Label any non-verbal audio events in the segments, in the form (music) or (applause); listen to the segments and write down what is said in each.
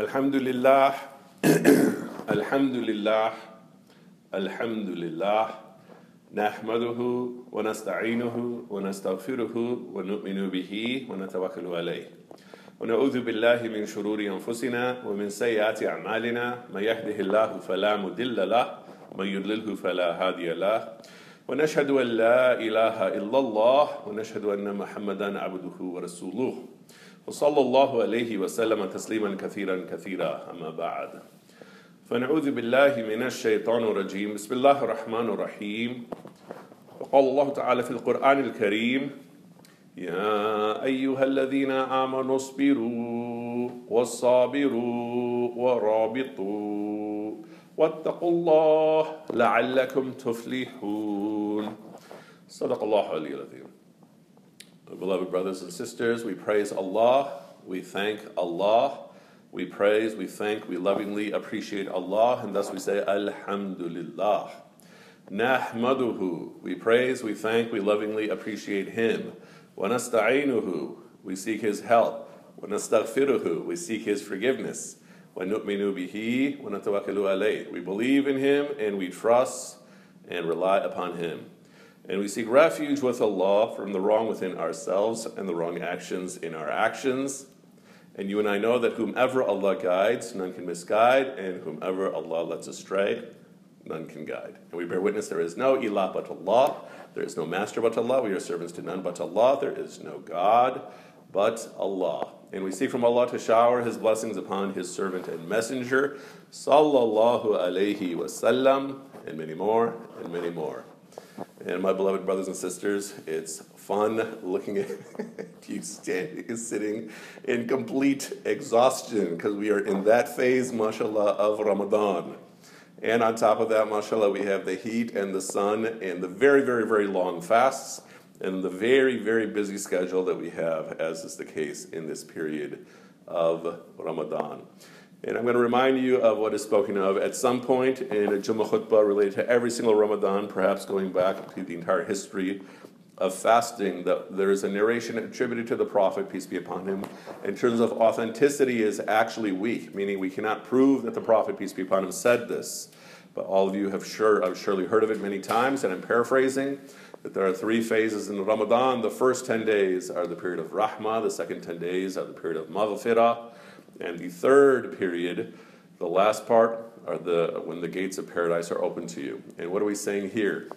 الحمد لله الحمد لله الحمد لله نحمده ونستعينه ونستغفره ونؤمن به ونتوكل عليه ونعوذ بالله من شرور انفسنا ومن سيئات اعمالنا من يهده الله فلا مضل له ومن يضلله فلا هادي له ونشهد ان لا اله الا الله ونشهد ان محمدا عبده ورسوله وصلى الله عليه وسلم تسليما كثيرا كثيرا. أما بعد فنعوذ بالله من الشيطان الرجيم. بسم الله الرحمن الرحيم. وقال الله تعالى في القرآن الكريم يا أيها الذين آمنوا اصبروا والصابروا ورابطوا واتقوا الله لعلكم تفلحون. صدق الله علي العظيم. Beloved brothers and sisters, we praise Allah, we thank Allah, we praise, we thank, we lovingly appreciate Allah, and thus we say Alhamdulillah. Nahmaduhu, we praise, we thank, we lovingly appreciate Him. Wanasta'inuhu, we seek His help. Wanastaghfiruhu, we seek His forgiveness. Wanu'minu bihi, wanatawakkalu alayh. We believe in Him and we trust and rely upon Him. And we seek refuge with Allah from the wrong within ourselves and the wrong actions in our actions. And you and I know that whomever Allah guides, none can misguide, and whomever Allah lets astray, none can guide. And we bear witness there is no ilah but Allah, there is no master but Allah, we are servants to none but Allah, there is no God but Allah. And we seek from Allah to shower His blessings upon His servant and messenger, sallallahu alayhi wasallam, and many more, and many more. And my beloved brothers and sisters, it's fun looking at (laughs) you standing, sitting in complete exhaustion because we are in that phase, mashallah, of Ramadan. And on top of that, mashallah, we have the heat and the sun and the very, very, very long fasts and the very, very busy schedule that we have, as is the case in this period of Ramadan. And I'm going to remind you of what is spoken of at some point in a Jummah khutbah related to every single Ramadan, perhaps going back to the entire history of fasting. That there is a narration attributed to the Prophet, peace be upon him, in terms of authenticity is actually weak, meaning we cannot prove that the Prophet, peace be upon him, said this. But all of you have sure I've surely heard of it many times, and I'm paraphrasing that there are three phases in Ramadan. The first 10 days are the period of rahmah, the second 10 days are the period of maghfirah, and the third period, the last part, are the when the gates of paradise are open to you. And what are we saying here?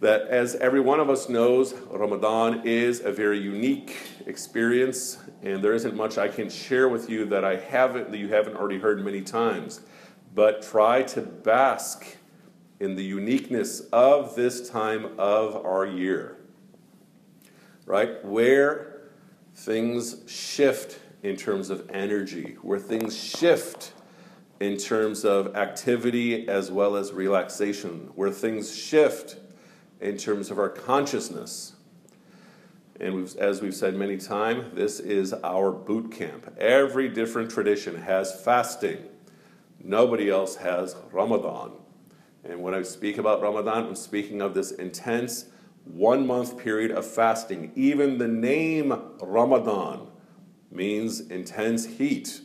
That as every one of us knows, Ramadan is a very unique experience, and there isn't much I can share with you that I haven't that you haven't already heard many times. But try to bask in the uniqueness of this time of our year. Right? Where things shift in terms of energy, where things shift in terms of activity as well as relaxation, where things shift in terms of our consciousness. And we've, as we've said many times, this is our boot camp. Every different tradition has fasting. Nobody else has Ramadan. And when I speak about Ramadan, I'm speaking of this intense one month period of fasting. Even the name Ramadan means intense heat.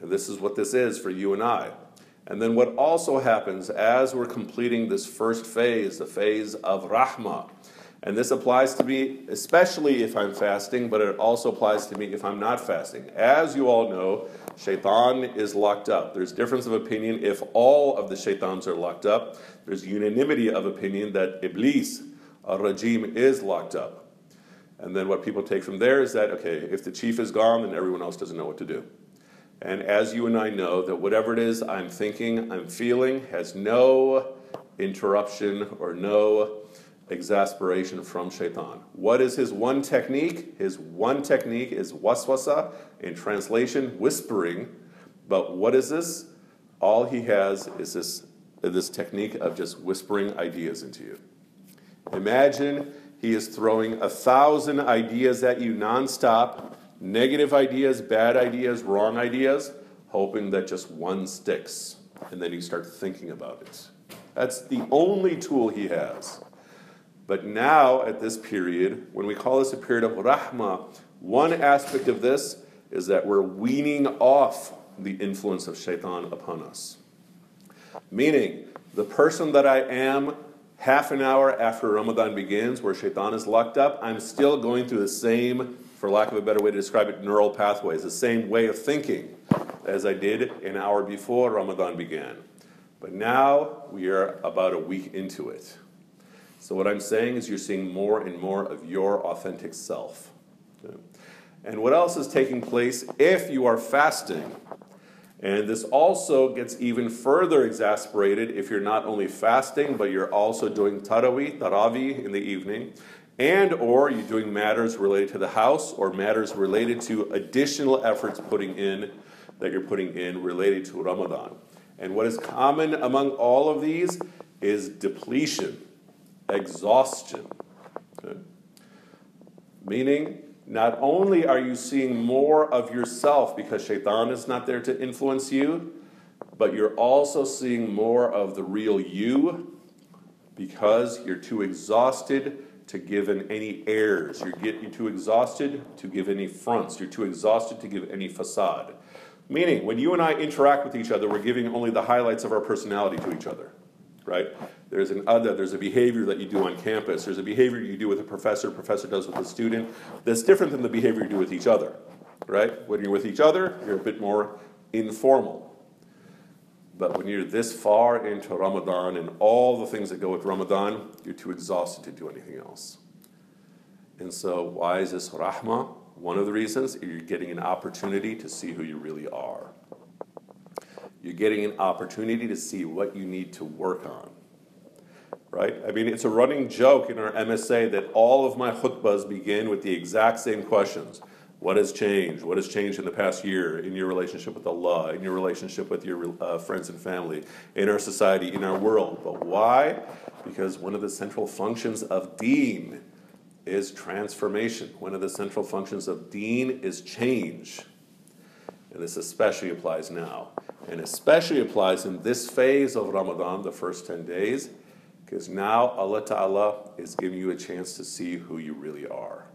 And this is what this is for you and I. And then what also happens as we're completing this first phase, the phase of Rahmah, and this applies to me especially if I'm fasting, but it also applies to me if I'm not fasting. As you all know, shaitan is locked up. There's difference of opinion if all of the shaitans are locked up. There's unanimity of opinion that Iblis, ar-rajim, is locked up. And then what people take from there is that, okay, if the chief is gone, then everyone else doesn't know what to do. And as you and I know, that whatever it is I'm thinking, I'm feeling, has no interruption or no exasperation from shaitan. What is his one technique? His one technique is waswasa, in translation, whispering. But what is this? All he has is this, this technique of just whispering ideas into you. Imagine he is throwing a thousand ideas at you nonstop negative ideas, bad ideas, wrong ideas, hoping that just one sticks. And then you start thinking about it. That's the only tool he has. But now, at this period, when we call this a period of rahmah, one aspect of this is that we're weaning off the influence of shaitan upon us. Meaning, the person that I am half an hour after Ramadan begins, where shaitan is locked up, I'm still going through the same, for lack of a better way to describe it, neural pathways, the same way of thinking as I did an hour before Ramadan began. But now we are about a week into it. So, what I'm saying is, you're seeing more and more of your authentic self. And what else is taking place if you are fasting? And this also gets even further exasperated if you're not only fasting, but you're also doing tarawih, tarawih in the evening, and or you're doing matters related to the house or matters related to additional efforts putting in that you're putting in related to Ramadan. And what is common among all of these is depletion, exhaustion. Okay? Meaning, not only are you seeing more of yourself because shaitan is not there to influence you, but you're also seeing more of the real you because you're too exhausted to give in any airs. You're, get, you're too exhausted to give any fronts. You're too exhausted to give any facade. Meaning, when you and I interact with each other, we're giving only the highlights of our personality to each other, right? There's an other, there's a behavior that you do on campus. There's a behavior you do with a professor, professor does with a student that's different than the behavior you do with each other, right? When you're with each other, you're a bit more informal. But when you're this far into Ramadan and all the things that go with Ramadan, you're too exhausted to do anything else. And so, why is this rahmah? One of the reasons you're getting an opportunity to see who you really are. You're getting an opportunity to see what you need to work on. Right? I mean, it's a running joke in our MSA that all of my khutbahs begin with the exact same questions. What has changed? What has changed in the past year in your relationship with Allah, in your relationship with your uh, friends and family, in our society, in our world? But why? Because one of the central functions of deen is transformation. One of the central functions of deen is change. And this especially applies now. And especially applies in this phase of Ramadan, the first 10 days, because now Allah Ta'ala is giving you a chance to see who you really are.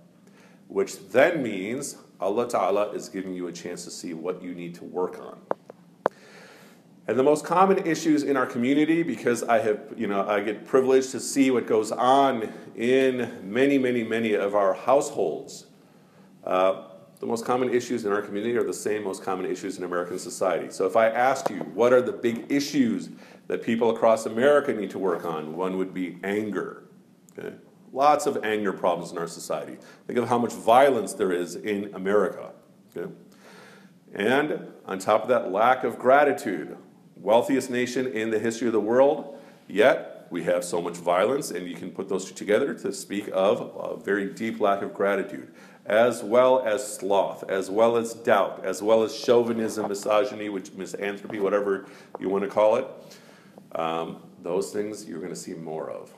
Which then means Allah Ta'ala is giving you a chance to see what you need to work on. And the most common issues in our community, because I have, you know, I get privileged to see what goes on in many, many, many of our households. Uh, the most common issues in our community are the same most common issues in American society. So if I asked you, what are the big issues that people across America need to work on, one would be anger. Okay? Lots of anger problems in our society. Think of how much violence there is in America. Okay? And on top of that, lack of gratitude wealthiest nation in the history of the world, yet we have so much violence, and you can put those two together to speak of a very deep lack of gratitude, as well as sloth, as well as doubt, as well as chauvinism, misogyny, which misanthropy, whatever you want to call it. Um, those things you're going to see more of,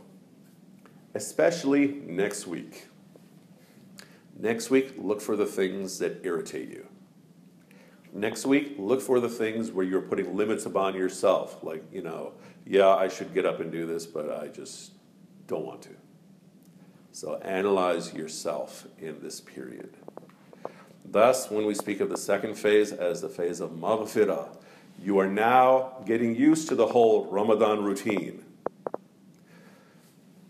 especially next week. Next week, look for the things that irritate you. Next week, look for the things where you're putting limits upon yourself. Like, you know, yeah, I should get up and do this, but I just don't want to. So analyze yourself in this period. Thus, when we speak of the second phase as the phase of maghfirah, you are now getting used to the whole Ramadan routine.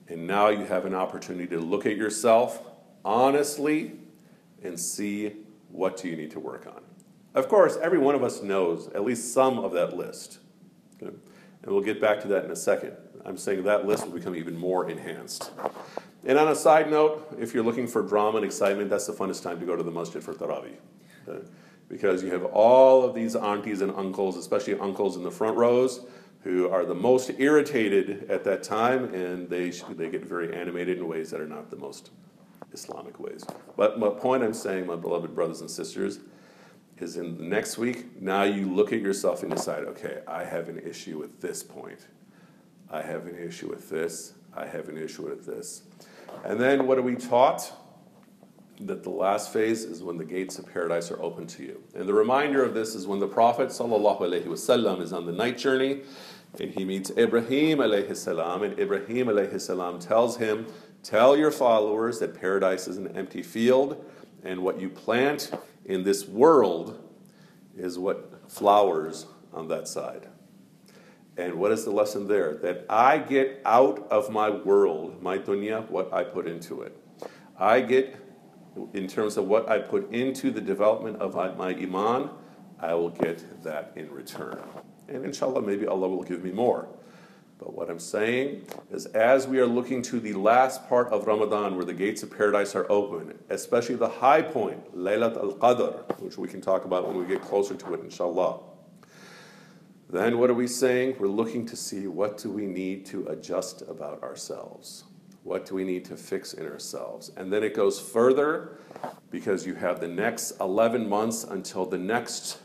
And now you have an opportunity to look at yourself honestly and see what do you need to work on. Of course, every one of us knows at least some of that list. Okay? And we'll get back to that in a second. I'm saying that list will become even more enhanced. And on a side note, if you're looking for drama and excitement, that's the funnest time to go to the masjid for Tarawih. Okay? Uh, because you have all of these aunties and uncles, especially uncles in the front rows, who are the most irritated at that time, and they, they get very animated in ways that are not the most Islamic ways. But my point I'm saying, my beloved brothers and sisters, is in the next week, now you look at yourself and decide, okay, I have an issue with this point. I have an issue with this. I have an issue with this. And then what are we taught? That the last phase is when the gates of paradise are open to you. And the reminder of this is when the Prophet wasallam is on the night journey and he meets Ibrahim alayhi and Ibrahim alayhi tells him, Tell your followers that paradise is an empty field, and what you plant in this world is what flowers on that side. And what is the lesson there? That I get out of my world, my dunya, what I put into it. I get, in terms of what I put into the development of my iman, I will get that in return. And inshallah, maybe Allah will give me more. But what I'm saying is, as we are looking to the last part of Ramadan, where the gates of paradise are open, especially the high point, Laylat al Qadr, which we can talk about when we get closer to it, inshallah. Then what are we saying? We're looking to see what do we need to adjust about ourselves? What do we need to fix in ourselves? And then it goes further because you have the next 11 months until the next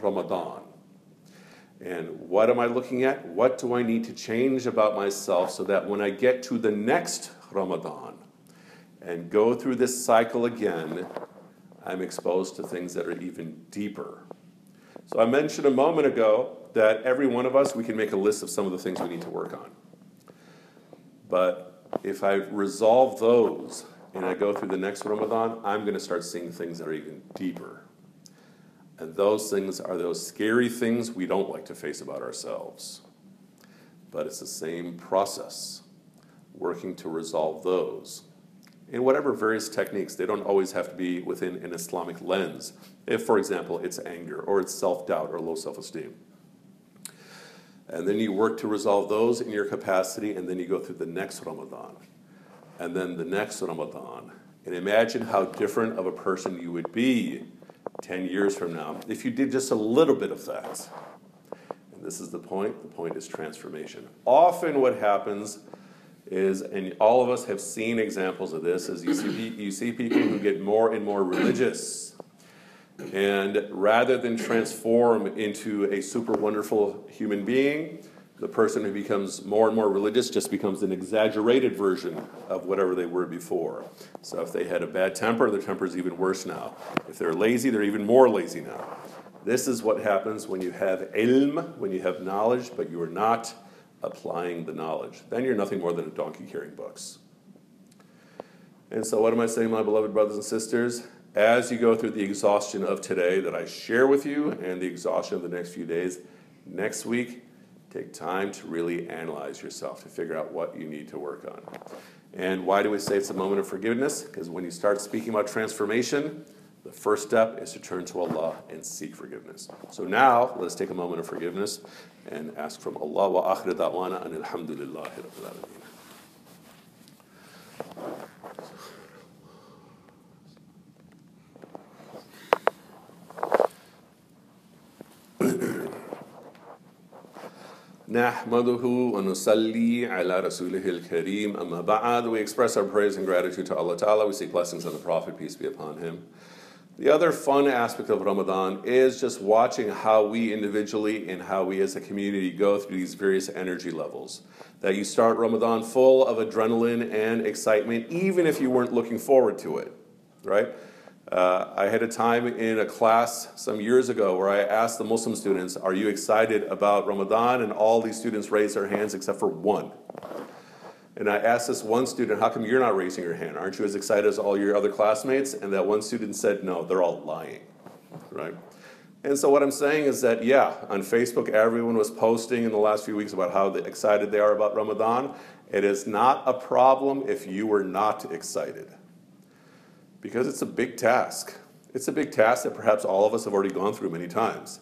Ramadan. And what am I looking at? What do I need to change about myself so that when I get to the next Ramadan and go through this cycle again, I'm exposed to things that are even deeper. So I mentioned a moment ago that every one of us, we can make a list of some of the things we need to work on. But if I resolve those and I go through the next Ramadan, I'm going to start seeing things that are even deeper. And those things are those scary things we don't like to face about ourselves. But it's the same process, working to resolve those. In whatever various techniques, they don't always have to be within an Islamic lens. If, for example, it's anger or it's self doubt or low self esteem. And then you work to resolve those in your capacity, and then you go through the next Ramadan, and then the next Ramadan. And imagine how different of a person you would be 10 years from now, if you did just a little bit of that. And this is the point the point is transformation. Often, what happens is, and all of us have seen examples of this, is you see, you see people who get more and more religious. And rather than transform into a super wonderful human being, the person who becomes more and more religious just becomes an exaggerated version of whatever they were before. So if they had a bad temper, their temper is even worse now. If they're lazy, they're even more lazy now. This is what happens when you have ilm, when you have knowledge, but you are not applying the knowledge. Then you're nothing more than a donkey carrying books. And so, what am I saying, my beloved brothers and sisters? As you go through the exhaustion of today that I share with you and the exhaustion of the next few days, next week, Take time to really analyze yourself to figure out what you need to work on. And why do we say it's a moment of forgiveness? Because when you start speaking about transformation, the first step is to turn to Allah and seek forgiveness. So now, let's take a moment of forgiveness and ask from Allah wa akhir da'wana and alhamdulillahi نحمده ونصلي على رسوله الكريم أما بعد We express our praise and gratitude to Allah Ta'ala. We seek blessings on the Prophet, peace be upon him. The other fun aspect of Ramadan is just watching how we individually and how we as a community go through these various energy levels. That you start Ramadan full of adrenaline and excitement, even if you weren't looking forward to it, right? Uh, I had a time in a class some years ago where I asked the Muslim students, Are you excited about Ramadan? And all these students raised their hands except for one. And I asked this one student, How come you're not raising your hand? Aren't you as excited as all your other classmates? And that one student said, No, they're all lying. Right? And so what I'm saying is that, yeah, on Facebook, everyone was posting in the last few weeks about how excited they are about Ramadan. It is not a problem if you were not excited because it's a big task. It's a big task that perhaps all of us have already gone through many times.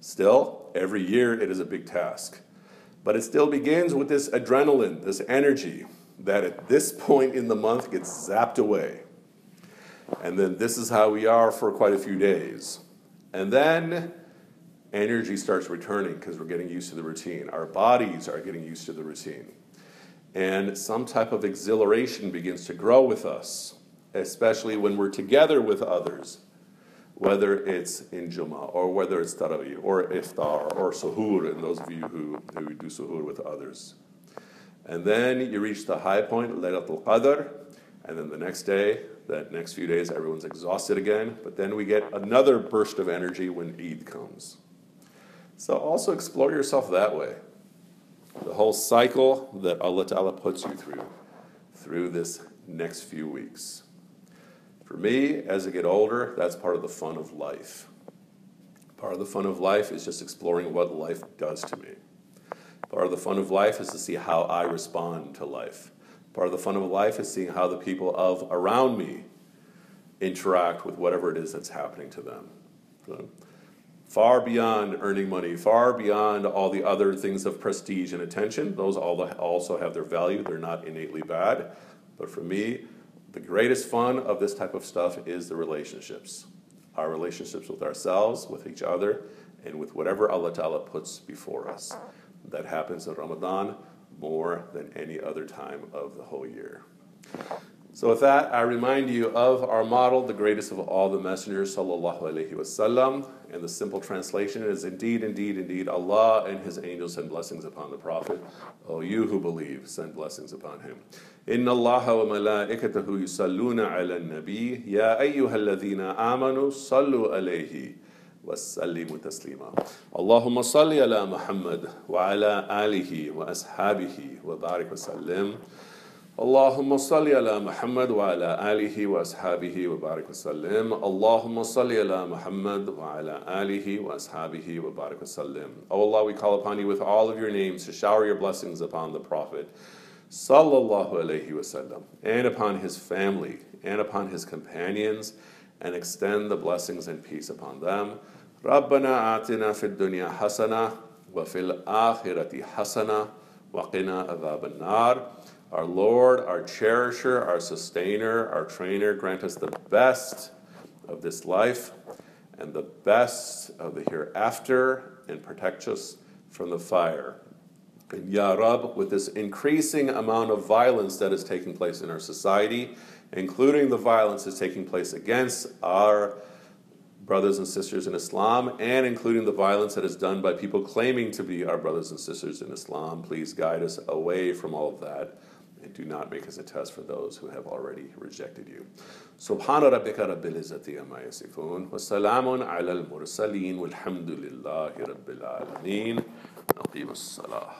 Still, every year it is a big task. But it still begins with this adrenaline, this energy that at this point in the month gets zapped away. And then this is how we are for quite a few days. And then energy starts returning because we're getting used to the routine. Our bodies are getting used to the routine. And some type of exhilaration begins to grow with us especially when we're together with others, whether it's in Jummah or whether it's Taraweeh or Iftar or Suhoor, and those of you who, who do Suhoor with others. And then you reach the high point, Laylatul Qadr, and then the next day, that next few days, everyone's exhausted again. But then we get another burst of energy when Eid comes. So also explore yourself that way. The whole cycle that Allah Ta'ala puts you through, through this next few weeks. For me, as I get older, that's part of the fun of life. Part of the fun of life is just exploring what life does to me. Part of the fun of life is to see how I respond to life. Part of the fun of life is seeing how the people of around me interact with whatever it is that's happening to them. So, far beyond earning money, far beyond all the other things of prestige and attention. Those all also have their value. They're not innately bad. But for me, the greatest fun of this type of stuff is the relationships. Our relationships with ourselves, with each other, and with whatever Allah Ta'ala puts before us. That happens in Ramadan more than any other time of the whole year. So with that, I remind you of our model, the greatest of all the messengers, sallallahu alaihi wasallam. And the simple translation is indeed, indeed, indeed, Allah and His angels send blessings upon the Prophet. Oh, you who believe, send blessings upon him. إن الله وملائكته يصلون على النبي يا أيها الذين آمنوا صلوا عليه وسلموا تسليما اللهم صل على محمد وعلى آله وأصحابه وبارك وسلم اللهم صل على محمد وعلى آله وأصحابه وبارك وسلم اللهم صل على محمد وعلى آله وأصحابه وبارك وسلم Oh Allah, we call upon you with all of your names to shower your blessings upon the Prophet sallallahu alayhi wasallam and upon his family and upon his companions and extend the blessings and peace upon them. ربنا آتنا في الدنيا حسنة وفي الآخرة حسنة وقنا عذاب النار our Lord, our cherisher, our sustainer, our trainer, grant us the best of this life and the best of the hereafter and protect us from the fire. And Ya Rab, with this increasing amount of violence that is taking place in our society, including the violence that's taking place against our brothers and sisters in Islam, and including the violence that is done by people claiming to be our brothers and sisters in Islam, please guide us away from all of that and do not make us a test for those who have already rejected you. سبحان ربك رب العزة عما يصفون وسلام على المرسلين والحمد لله رب العالمين نقيم الصلاة